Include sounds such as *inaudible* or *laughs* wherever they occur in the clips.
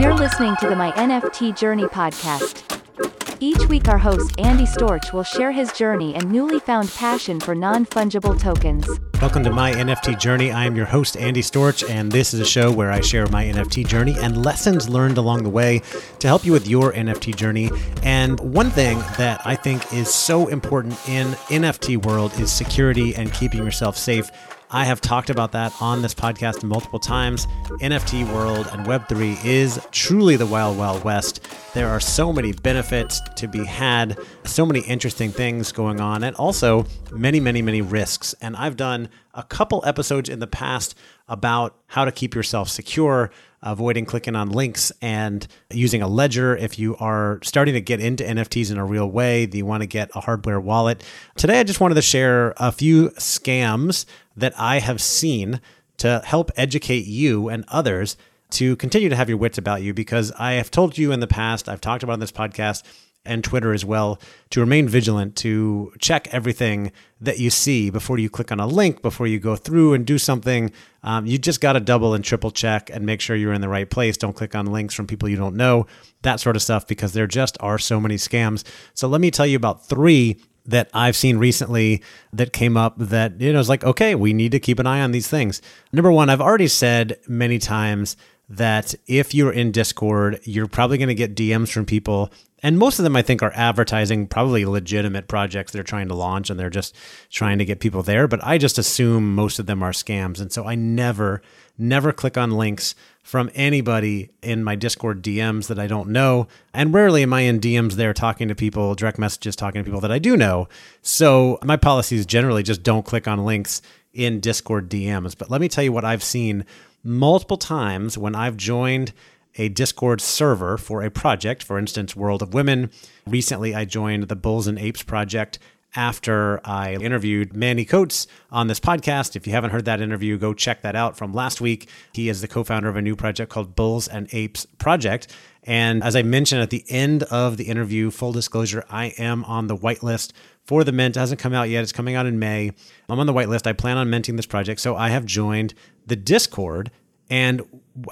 You're listening to the My NFT Journey podcast. Each week, our host Andy Storch will share his journey and newly found passion for non fungible tokens. Welcome to my NFT journey. I am your host, Andy Storch, and this is a show where I share my NFT journey and lessons learned along the way to help you with your NFT journey. And one thing that I think is so important in NFT world is security and keeping yourself safe I have talked about that on this podcast multiple times. NFT world and Web3 is truly the wild, wild west. There are so many benefits to be had, so many interesting things going on, and also many, many, many risks. And I've done a couple episodes in the past about how to keep yourself secure, avoiding clicking on links, and using a ledger if you are starting to get into NFTs in a real way. You want to get a hardware wallet? Today, I just wanted to share a few scams that I have seen to help educate you and others to continue to have your wits about you because I have told you in the past, I've talked about on this podcast and Twitter as well, to remain vigilant, to check everything that you see before you click on a link, before you go through and do something. Um, you just got to double and triple check and make sure you're in the right place. Don't click on links from people you don't know, that sort of stuff, because there just are so many scams. So let me tell you about three that I've seen recently that came up that, you know, it's like, okay, we need to keep an eye on these things. Number one, I've already said many times that if you're in Discord, you're probably going to get DMs from people. And most of them, I think, are advertising probably legitimate projects they're trying to launch and they're just trying to get people there. But I just assume most of them are scams. And so I never, never click on links from anybody in my Discord DMs that I don't know. And rarely am I in DMs there talking to people, direct messages talking to people that I do know. So my policy is generally just don't click on links in Discord DMs. But let me tell you what I've seen multiple times when I've joined a Discord server for a project, for instance, World of Women. Recently, I joined the Bulls and Apes project after I interviewed Manny Coates on this podcast. If you haven't heard that interview, go check that out from last week. He is the co founder of a new project called Bulls and Apes Project. And as I mentioned at the end of the interview, full disclosure, I am on the whitelist for the mint. It hasn't come out yet. It's coming out in May. I'm on the whitelist. I plan on minting this project. So I have joined the Discord. And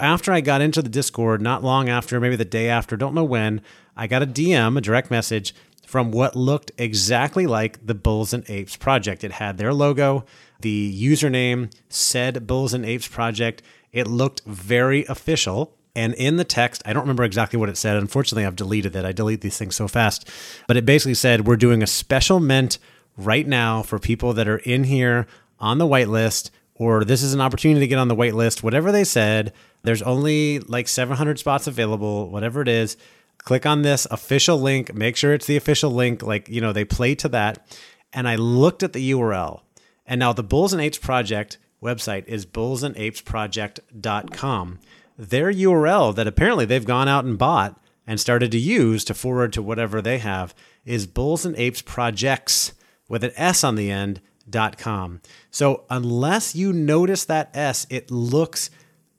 after I got into the Discord, not long after, maybe the day after, don't know when, I got a DM, a direct message from what looked exactly like the Bulls and Apes project. It had their logo, the username said Bulls and Apes project. It looked very official. And in the text, I don't remember exactly what it said. Unfortunately, I've deleted it. I delete these things so fast. But it basically said, We're doing a special mint right now for people that are in here on the whitelist, or this is an opportunity to get on the whitelist. Whatever they said, there's only like 700 spots available, whatever it is click on this official link, make sure it's the official link. Like, you know, they play to that. And I looked at the URL. And now the Bulls and Apes Project website is bullsandapesproject.com. Their URL that apparently they've gone out and bought and started to use to forward to whatever they have is Bulls and Apes Projects with an S on the end. Com. So unless you notice that S, it looks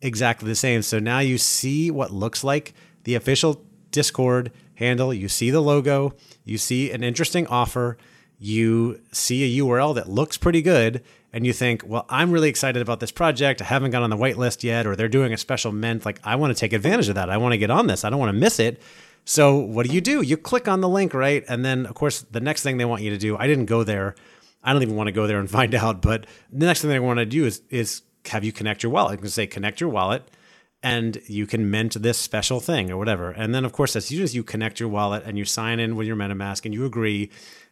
exactly the same. So now you see what looks like the official Discord handle, you see the logo, you see an interesting offer, you see a URL that looks pretty good, and you think, well, I'm really excited about this project. I haven't got on the whitelist yet, or they're doing a special mint. Like, I want to take advantage of that. I want to get on this. I don't want to miss it. So, what do you do? You click on the link, right? And then, of course, the next thing they want you to do, I didn't go there. I don't even want to go there and *laughs* find out. But the next thing I want to do is, is have you connect your wallet. I can say, connect your wallet and you can mint this special thing or whatever. And then, of course, as soon as you connect your wallet and you sign in with your MetaMask and you agree,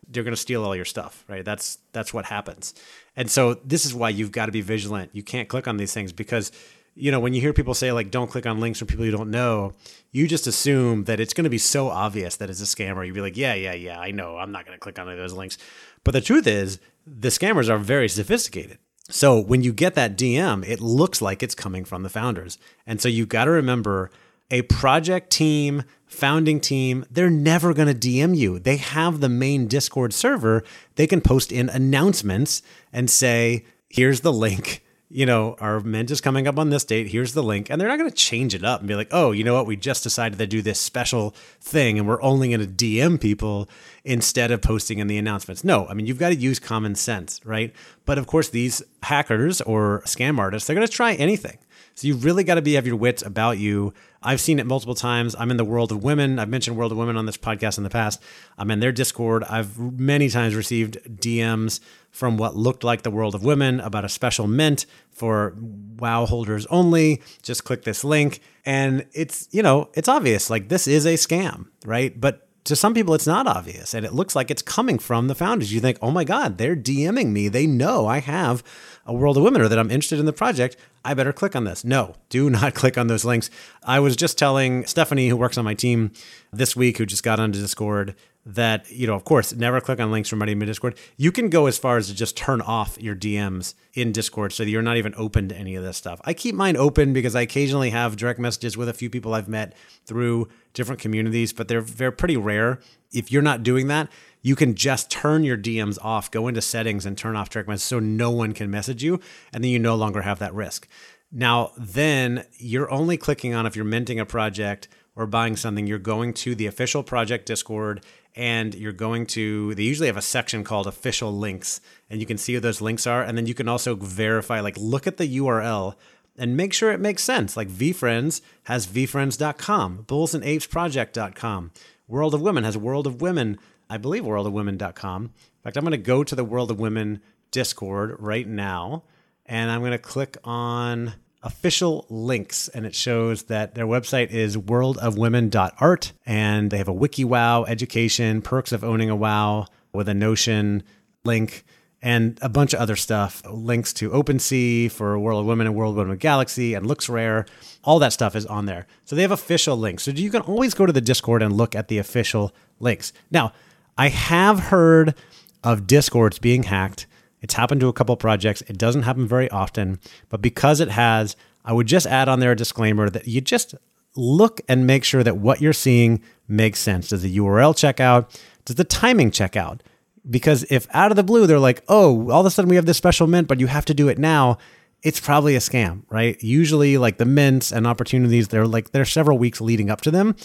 they're going to steal all your stuff, right? That's that's what happens. And so this is why you've got to be vigilant. You can't click on these things because you know when you hear people say like don't click on links from people you don't know, you just assume that it's going to be so obvious that it's a scammer. You'd be like, yeah, yeah, yeah, I know. I'm not going to click on any of those links. But the truth is, the scammers are very sophisticated. So when you get that DM, it looks like it's coming from the founders. And so you've got to remember a project team, founding team, they're never going to DM you. They have the main Discord server. They can post in announcements and say, here's the link you know, our mint is coming up on this date. Here's the link. And they're not going to change it up and be like, oh, you know what? We just decided to do this special thing and we're only going to DM people instead of posting in the announcements. No, I mean, you've got to use common sense, right? But of course, these hackers or scam artists, they're going to try anything. So you really got to be have your wits about you. I've seen it multiple times. I'm in the world of women. I've mentioned World of Women on this podcast in the past. I'm in their Discord. I've many times received DMs from what looked like the world of women about a special mint for WoW holders only. Just click this link. And it's, you know, it's obvious like this is a scam, right? But to some people it's not obvious and it looks like it's coming from the founders. You think oh my god they're dming me. They know i have a world of women or that i'm interested in the project. I better click on this. No do *laughs* not click on those links. I was just telling stephanie who works on my team this week who just got onto discord that you know of course never click on links from my discord. You can go as far as to just turn off your dms in discord so that you're not even open to any of this stuff. I keep mine open because i occasionally have direct messages with a few people i've met through different communities but they're they're pretty rare. If you're not doing that you can just turn your dms off go into settings and turn off direct messages so no one can message you and then you no longer have that risk. Now then you're only clicking on if you're minting a project or buying something, you're going to the official project Discord and you're going to they usually have a section called official links and you can see what those links are and then you can also verify like look at the url and make sure it makes sense. Like VeeFriends has veefriends.com bulls and apes project.com world of women has world of women i believe world of women.com in fact i'm going to go to the world of women discord right now and i'm going to click on official links and it shows that their website is worldofwomen.art and they have a wiki wow education perks of owning a wow with a notion link and a bunch of other stuff. Links to OpenSea for world of women and world of women galaxy and LooksRare. all that stuff is on there. So they have official links. So you can always go to the discord and look at the official links. Now i have heard of discords being hacked it's happened to a couple projects. It doesn't happen very often, but because it has, I would just add on there a disclaimer that you just look and make sure that what you're seeing makes sense. Does the URL check out? Does the timing check out? Because if out of the blue they're like, oh, all of a sudden we have this special mint, but you have to do it now, it's probably a scam, right? Usually, like the mints and opportunities, they're like they're several weeks leading up to them,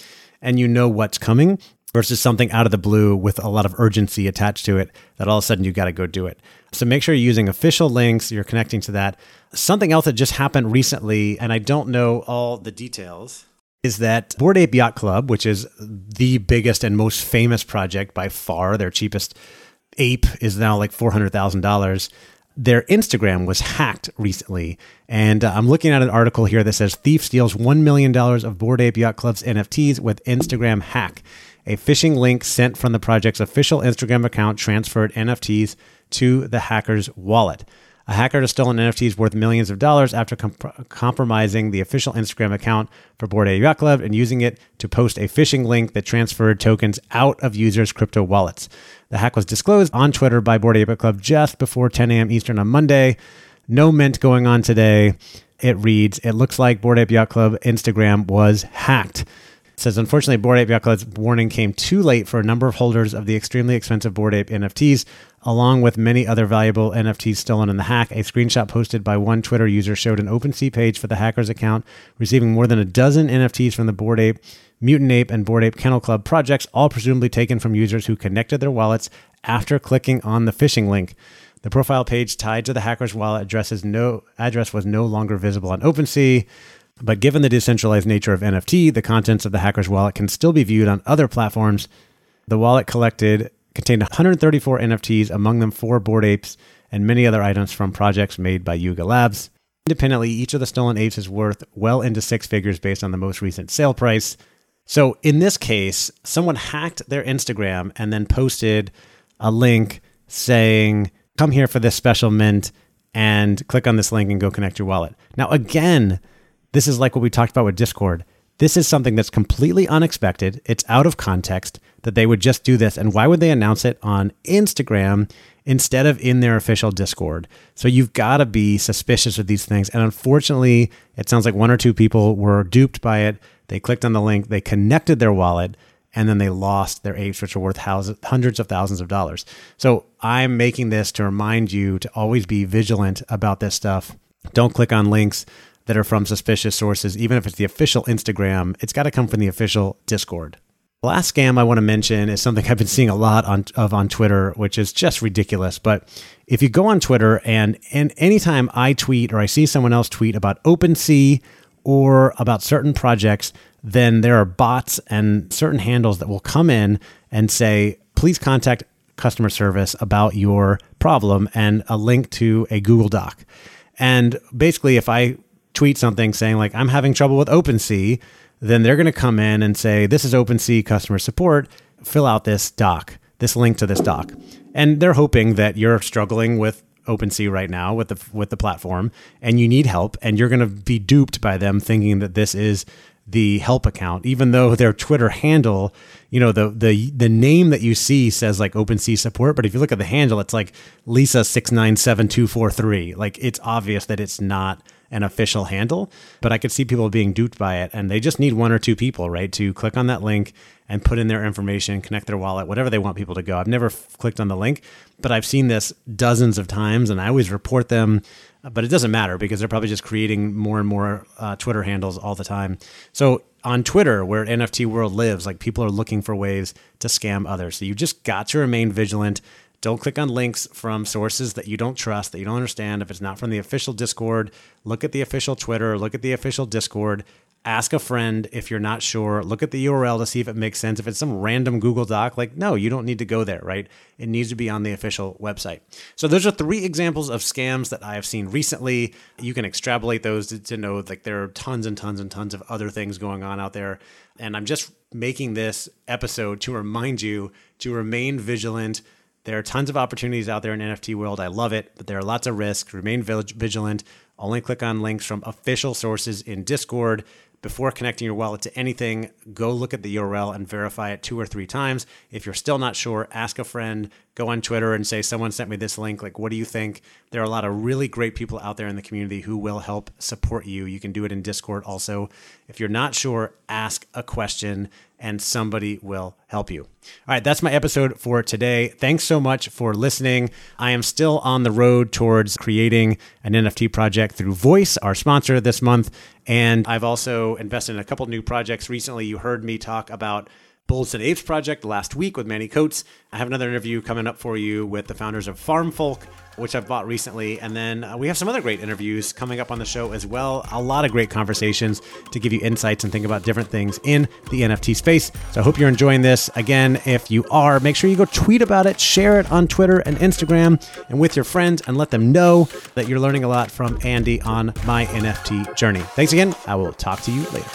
and you know what's coming versus something out of the blue with a lot of urgency attached to it that all of a sudden you got to go do it. So make sure you're using official links, you're connecting to that. Something else that just happened recently, and I don't know all the details, is that Bored Ape Yacht Club, which is the biggest and most famous project by far, their cheapest ape is now like $400,000 their Instagram was hacked recently. And uh, I'm looking at an article here that says Thief steals $1 million of Bored Ape Yacht Club's NFTs with Instagram hack. A phishing link sent from the project's official Instagram account transferred NFTs to the hacker's wallet. A hacker has stolen NFTs worth millions of dollars after comp- compromising the official Instagram account for Bored Ape Yacht Club and using it to post a phishing link that transferred tokens out of users' crypto wallets. The hack was disclosed on Twitter by Ape Yacht Club just before 10 a.m. Eastern on Monday. No mint going on today. It reads, It looks like Bored Ape Yacht Club Instagram was hacked says unfortunately Bored Ape Club's warning came too late for a number of holders of the extremely expensive Bored Ape NFTs, along with many other valuable NFTs stolen in the hack. A screenshot posted by one Twitter user showed an OpenSea page for the hacker's account receiving more than a dozen NFTs from the Bored Ape, Mutant Ape, and Bored Ape Kennel Club projects, all presumably taken from users who connected their wallets after clicking on the phishing link. The profile page tied to the hacker's wallet addresses no address was no longer visible on OpenSea. But given the decentralized nature of NFT, the contents of the hacker's wallet can still be viewed on other platforms. The wallet collected contained 134 NFTs, among them four Bored Apes and many other items from projects made by Yuga Labs. Independently, each of the stolen apes is worth well into six figures based on the most recent sale price. So, in this case, someone hacked their Instagram and then posted a link saying, Come here for this special mint and click on this link and go connect your wallet. Now, again, this is like what we talked about with Discord. This is something that's completely unexpected. It's out of context that they would just do this. And why would they announce it on Instagram instead of in their official Discord? So you've got to be suspicious of these things. And unfortunately, it sounds like one or two people were duped by it. They clicked on the link, they connected their wallet, and then they lost their apes, which are worth hundreds of thousands of dollars. So I'm making this to remind you to always be vigilant about this stuff. Don't click on links that are from suspicious sources, even if it's the official Instagram, it's got to come from the official Discord. The Last scam I want to mention is something *laughs* I've been seeing a lot on of on Twitter, which is just ridiculous. But if you go on Twitter and and anytime I tweet or I see someone else tweet about OpenSea or about certain projects, then there are bots and certain handles that will come in and say, please contact customer service about your problem and a link to a Google Doc. And basically, if I tweet something saying, like, I'm having trouble with OpenSea, then they're going to come in and say, This is OpenSea customer support. Fill out this doc, this link to this doc. And they're hoping that you're struggling with OpenSea right now with the with the platform and you need help and you're going to be duped by them thinking that this is the help account even though *laughs* their Twitter handle you know the the the name that you see says like OpenSea support but if you look at the handle it's like Lisa 697243 like it's obvious that it's not an official handle, but I could see people being duped by it. And they just need one or two people, right, to click on that link and put in their information, connect their wallet, whatever they want people to go. I've never f- clicked on the link, but I've seen this dozens of times and I always report them. But it doesn't matter because they're probably just creating more and more uh, Twitter handles all the time. So on Twitter, where NFT world lives, like people are looking for ways to scam others. So you just got to remain vigilant. Don't click on links from sources that you don't trust, that you don't understand. If it's not from the official Discord, look at the official Twitter, look at the official Discord. Ask a friend if you're not sure. Look at the URL to see if it makes sense. If it's some random Google Doc, like, no, you don't need to go there, right? It needs to be on the official website. So, those are three examples of scams that I have seen recently. You can extrapolate those to, to know like there are tons and tons and tons of other things going on out there. And I'm just making this episode to remind you to remain vigilant there are tons of opportunities out there in NFT world. I love it, but there are lots of risks. Remain vigilant. Only click on links from official sources in Discord. Before connecting your wallet to anything, go look at the URL and verify it two or three times. If you're still not sure, ask a friend, go on Twitter and say, Someone sent me this link. Like, what do you think? There are a lot of really great people out there in the community who will help support you. You can do it in Discord also. If you're not sure, ask a question and somebody will help you. All right, that's my episode for today. Thanks so much for listening. I am still on the road towards creating an NFT project through Voice, our sponsor this month. And I've also invested in a couple new projects recently. You heard me talk about Bulls and Apes project last week with Manny Coats. I have another interview coming up for you with the founders of Farm Folk which I've bought recently. And then uh, we have some other great interviews coming up on the show as well. A lot of great conversations to give you insights and think about different things in the NFT space. So I hope you're enjoying this. Again, if you are, make sure you go tweet about it, share it on Twitter and Instagram and with your friends, and let them know that you're learning a lot from Andy on my NFT journey. Thanks again. I will talk to you later.